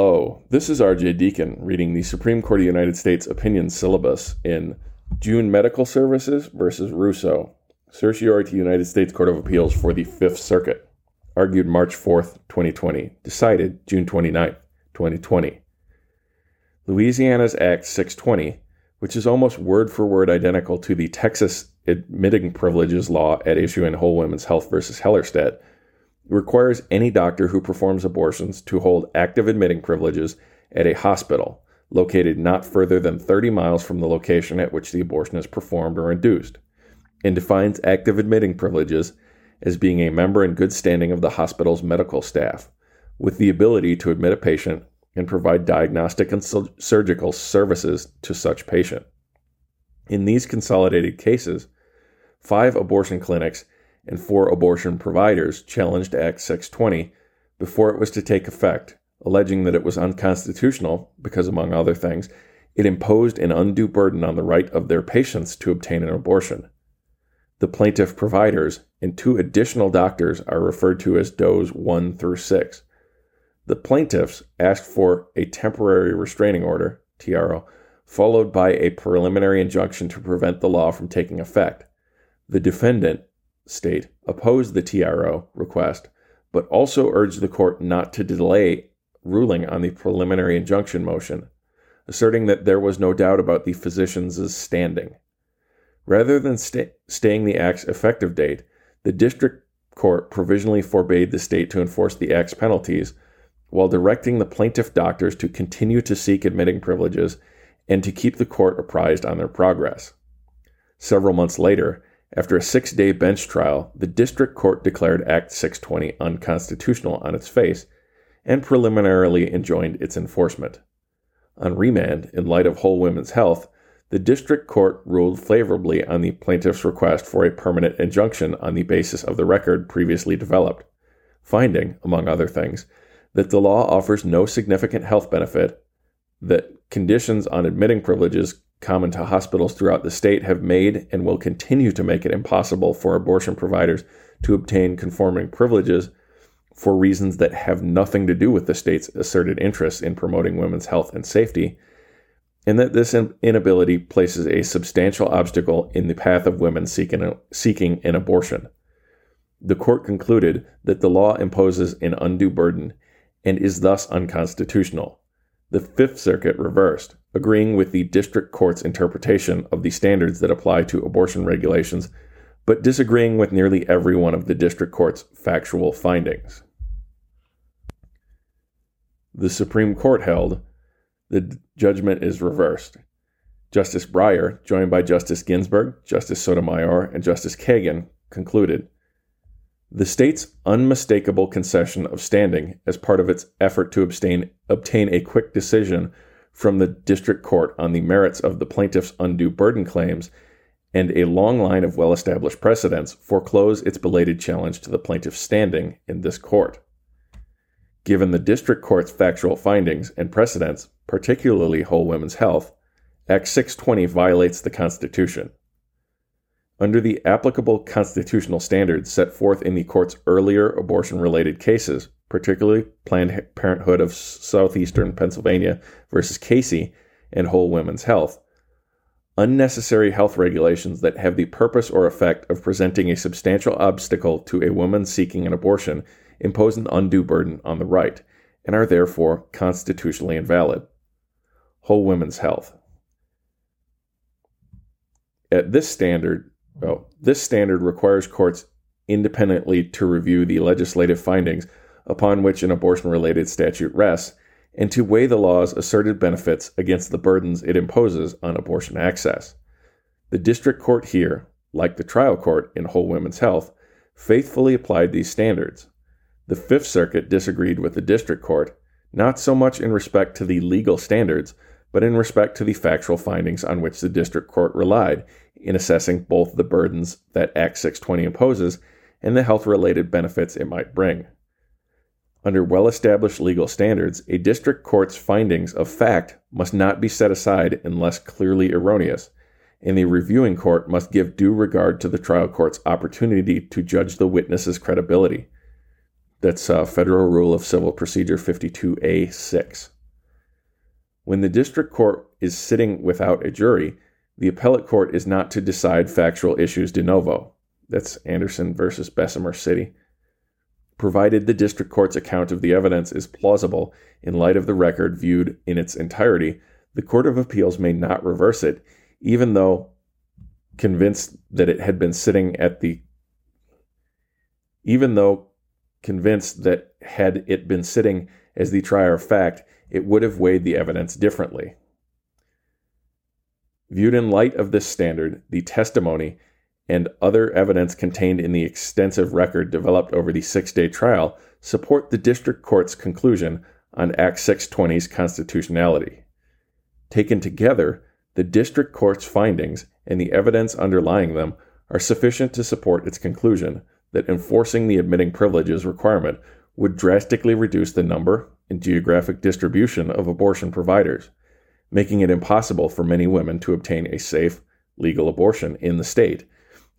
Hello, this is RJ Deacon reading the Supreme Court of the United States opinion syllabus in June Medical Services versus Russo, certiorari to United States Court of Appeals for the Fifth Circuit, argued March 4th, 2020, decided June 29th, 2020. Louisiana's Act 620, which is almost word for word identical to the Texas admitting privileges law at issue in Whole Woman's Health versus Hellerstedt, requires any doctor who performs abortions to hold active admitting privileges at a hospital located not further than 30 miles from the location at which the abortion is performed or induced, and defines active admitting privileges as being a member in good standing of the hospital's medical staff, with the ability to admit a patient and provide diagnostic and surgical services to such patient. In these consolidated cases, five abortion clinics and four abortion providers challenged Act 620 before it was to take effect, alleging that it was unconstitutional because, among other things, it imposed an undue burden on the right of their patients to obtain an abortion. The plaintiff providers and two additional doctors are referred to as DOEs 1 through 6. The plaintiffs asked for a temporary restraining order, TRO, followed by a preliminary injunction to prevent the law from taking effect. The defendant state opposed the TRO request, but also urged the court not to delay ruling on the preliminary injunction motion, asserting that there was no doubt about the physician's standing. Rather than st- staying the act's effective date, the district court provisionally forbade the state to enforce the act's penalties while directing the plaintiff doctors to continue to seek admitting privileges and to keep the court apprised on their progress. Several months later, after a six day bench trial, the district court declared Act 620 unconstitutional on its face and preliminarily enjoined its enforcement. On remand, in light of Whole Woman's Health, the district court ruled favorably on the plaintiff's request for a permanent injunction on the basis of the record previously developed, finding, among other things, that the law offers no significant health benefit, that conditions on admitting privileges common to hospitals throughout the state have made and will continue to make it impossible for abortion providers to obtain conforming privileges for reasons that have nothing to do with the state's asserted interests in promoting women's health and safety, and that this inability places a substantial obstacle in the path of women seeking, seeking an abortion. The court concluded that the law imposes an undue burden and is thus unconstitutional. The Fifth Circuit reversed, agreeing with the district court's interpretation of the standards that apply to abortion regulations, but disagreeing with nearly every one of the district court's factual findings. The Supreme Court held the judgment is reversed. Justice Breyer, joined by Justice Ginsburg, Justice Sotomayor, and Justice Kagan, concluded the state's unmistakable concession of standing as part of its effort to obtain, obtain a quick decision from the district court on the merits of the plaintiff's undue burden claims and a long line of well established precedents foreclose its belated challenge to the plaintiff's standing in this court. Given the district court's factual findings and precedents, particularly Whole Woman's Health, Act 620 violates the Constitution. Under the applicable constitutional standards set forth in the court's earlier abortion related cases, particularly Planned Parenthood of Southeastern Pennsylvania versus Casey and Whole Woman's Health, unnecessary health regulations that have the purpose or effect of presenting a substantial obstacle to a woman seeking an abortion impose an undue burden on the right and are therefore constitutionally invalid. Whole Woman's Health. At this standard, well, this standard requires courts independently to review the legislative findings upon which an abortion related statute rests and to weigh the law's asserted benefits against the burdens it imposes on abortion access. The district court here, like the trial court in Whole Woman's Health, faithfully applied these standards. The Fifth Circuit disagreed with the district court, not so much in respect to the legal standards, but in respect to the factual findings on which the district court relied in assessing both the burdens that Act 620 imposes and the health related benefits it might bring. Under well established legal standards, a district court's findings of fact must not be set aside unless clearly erroneous, and the reviewing court must give due regard to the trial court's opportunity to judge the witness's credibility. That's uh, Federal Rule of Civil Procedure 52A6. When the district court is sitting without a jury, the appellate court is not to decide factual issues de novo. That's Anderson versus Bessemer City. Provided the district court's account of the evidence is plausible in light of the record viewed in its entirety, the Court of Appeals may not reverse it, even though convinced that it had been sitting at the even though convinced that had it been sitting as the trier of fact, it would have weighed the evidence differently. Viewed in light of this standard, the testimony and other evidence contained in the extensive record developed over the six day trial support the district court's conclusion on Act 620's constitutionality. Taken together, the district court's findings and the evidence underlying them are sufficient to support its conclusion that enforcing the admitting privileges requirement would drastically reduce the number and geographic distribution of abortion providers, making it impossible for many women to obtain a safe, legal abortion in the state,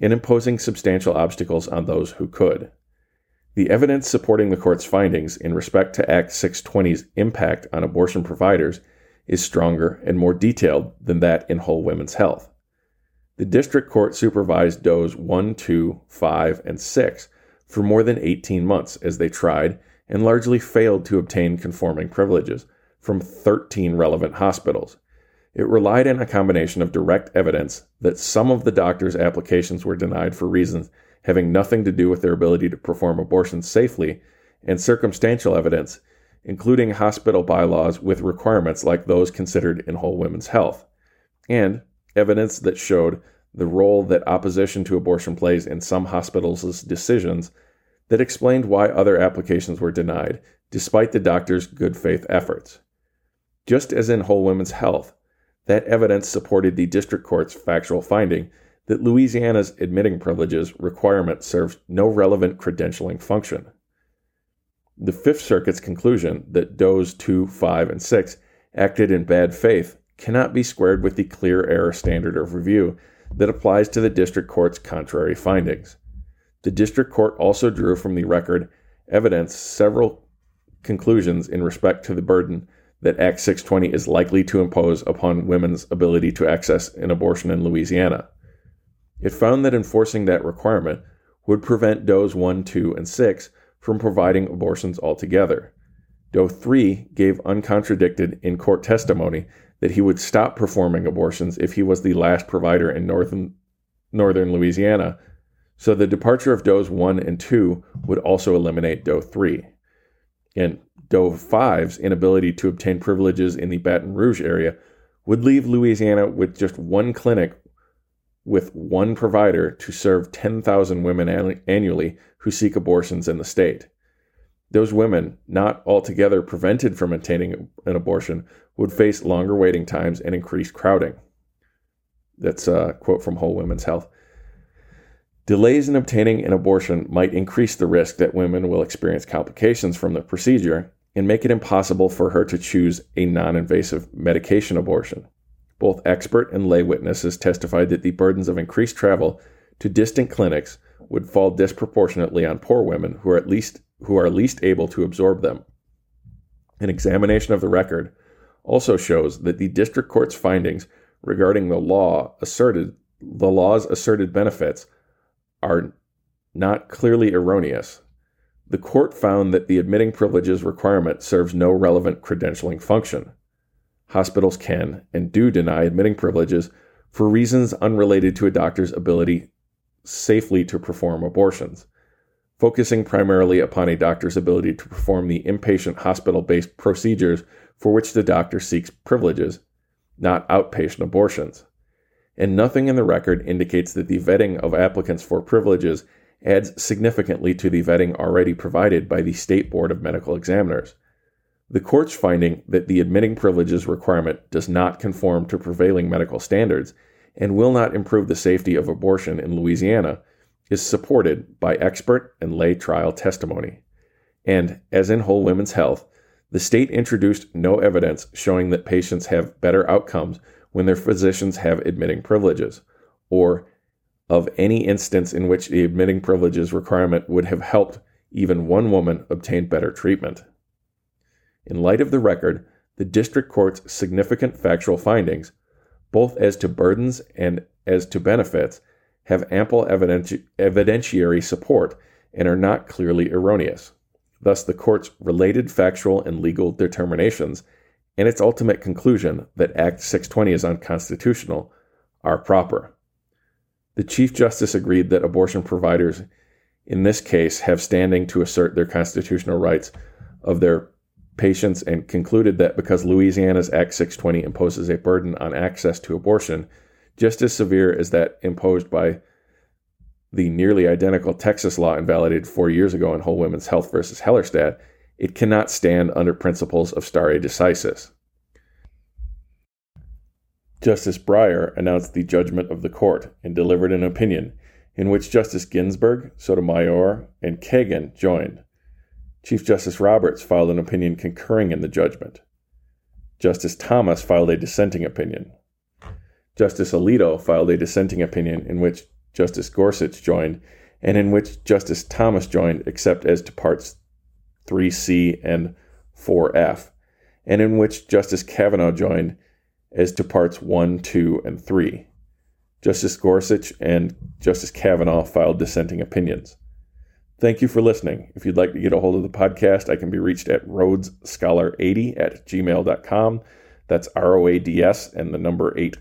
and imposing substantial obstacles on those who could. The evidence supporting the court's findings in respect to Act 620's impact on abortion providers is stronger and more detailed than that in Whole Woman's Health. The district court supervised Does 1, 2, 5, and 6 for more than 18 months as they tried and largely failed to obtain conforming privileges from 13 relevant hospitals. It relied on a combination of direct evidence that some of the doctors' applications were denied for reasons having nothing to do with their ability to perform abortions safely, and circumstantial evidence, including hospital bylaws with requirements like those considered in Whole Woman's Health, and evidence that showed the role that opposition to abortion plays in some hospitals' decisions that explained why other applications were denied, despite the doctor's good faith efforts. Just as in Whole Woman's Health, that evidence supported the district court's factual finding that Louisiana's admitting privileges requirement serves no relevant credentialing function. The Fifth Circuit's conclusion that Does 2, 5, and 6 acted in bad faith cannot be squared with the clear error standard of review that applies to the district court's contrary findings. The district court also drew from the record evidence several conclusions in respect to the burden that Act 620 is likely to impose upon women's ability to access an abortion in Louisiana. It found that enforcing that requirement would prevent Does 1, 2, and 6 from providing abortions altogether. Doe 3 gave uncontradicted in court testimony that he would stop performing abortions if he was the last provider in northern, northern Louisiana. So the departure of Does 1 and 2 would also eliminate Doe 3. And Doe 5's inability to obtain privileges in the Baton Rouge area would leave Louisiana with just one clinic with one provider to serve 10,000 women annually who seek abortions in the state. Those women, not altogether prevented from obtaining an abortion, would face longer waiting times and increased crowding. That's a quote from Whole Woman's Health. Delays in obtaining an abortion might increase the risk that women will experience complications from the procedure and make it impossible for her to choose a non invasive medication abortion. Both expert and lay witnesses testified that the burdens of increased travel to distant clinics would fall disproportionately on poor women who are at least who are least able to absorb them. An examination of the record also shows that the district court's findings regarding the law asserted the law's asserted benefits are not clearly erroneous. The court found that the admitting privileges requirement serves no relevant credentialing function. Hospitals can and do deny admitting privileges for reasons unrelated to a doctor's ability safely to perform abortions focusing primarily upon a doctor's ability to perform the inpatient hospital based procedures for which the doctor seeks privileges, not outpatient abortions. And nothing in the record indicates that the vetting of applicants for privileges adds significantly to the vetting already provided by the State Board of Medical Examiners. The court's finding that the admitting privileges requirement does not conform to prevailing medical standards and will not improve the safety of abortion in Louisiana is supported by expert and lay trial testimony. And, as in Whole Woman's Health, the state introduced no evidence showing that patients have better outcomes when their physicians have admitting privileges, or of any instance in which the admitting privileges requirement would have helped even one woman obtain better treatment. In light of the record, the district court's significant factual findings, both as to burdens and as to benefits, have ample evidenti- evidentiary support and are not clearly erroneous. Thus, the court's related factual and legal determinations and its ultimate conclusion that Act 620 is unconstitutional are proper. The Chief Justice agreed that abortion providers in this case have standing to assert their constitutional rights of their patients and concluded that because Louisiana's Act 620 imposes a burden on access to abortion just as severe as that imposed by the nearly identical Texas law invalidated four years ago in Whole Woman's Health versus Hellerstedt, it cannot stand under principles of stare decisis. Justice Breyer announced the judgment of the court and delivered an opinion in which Justice Ginsburg, Sotomayor, and Kagan joined. Chief Justice Roberts filed an opinion concurring in the judgment. Justice Thomas filed a dissenting opinion. Justice Alito filed a dissenting opinion in which Justice Gorsuch joined, and in which Justice Thomas joined, except as to parts 3C and 4F, and in which Justice Kavanaugh joined as to parts 1, 2, and 3. Justice Gorsuch and Justice Kavanaugh filed dissenting opinions. Thank you for listening. If you'd like to get a hold of the podcast, I can be reached at rhodesscholar80 at gmail.com. That's R O A D S and the number 80.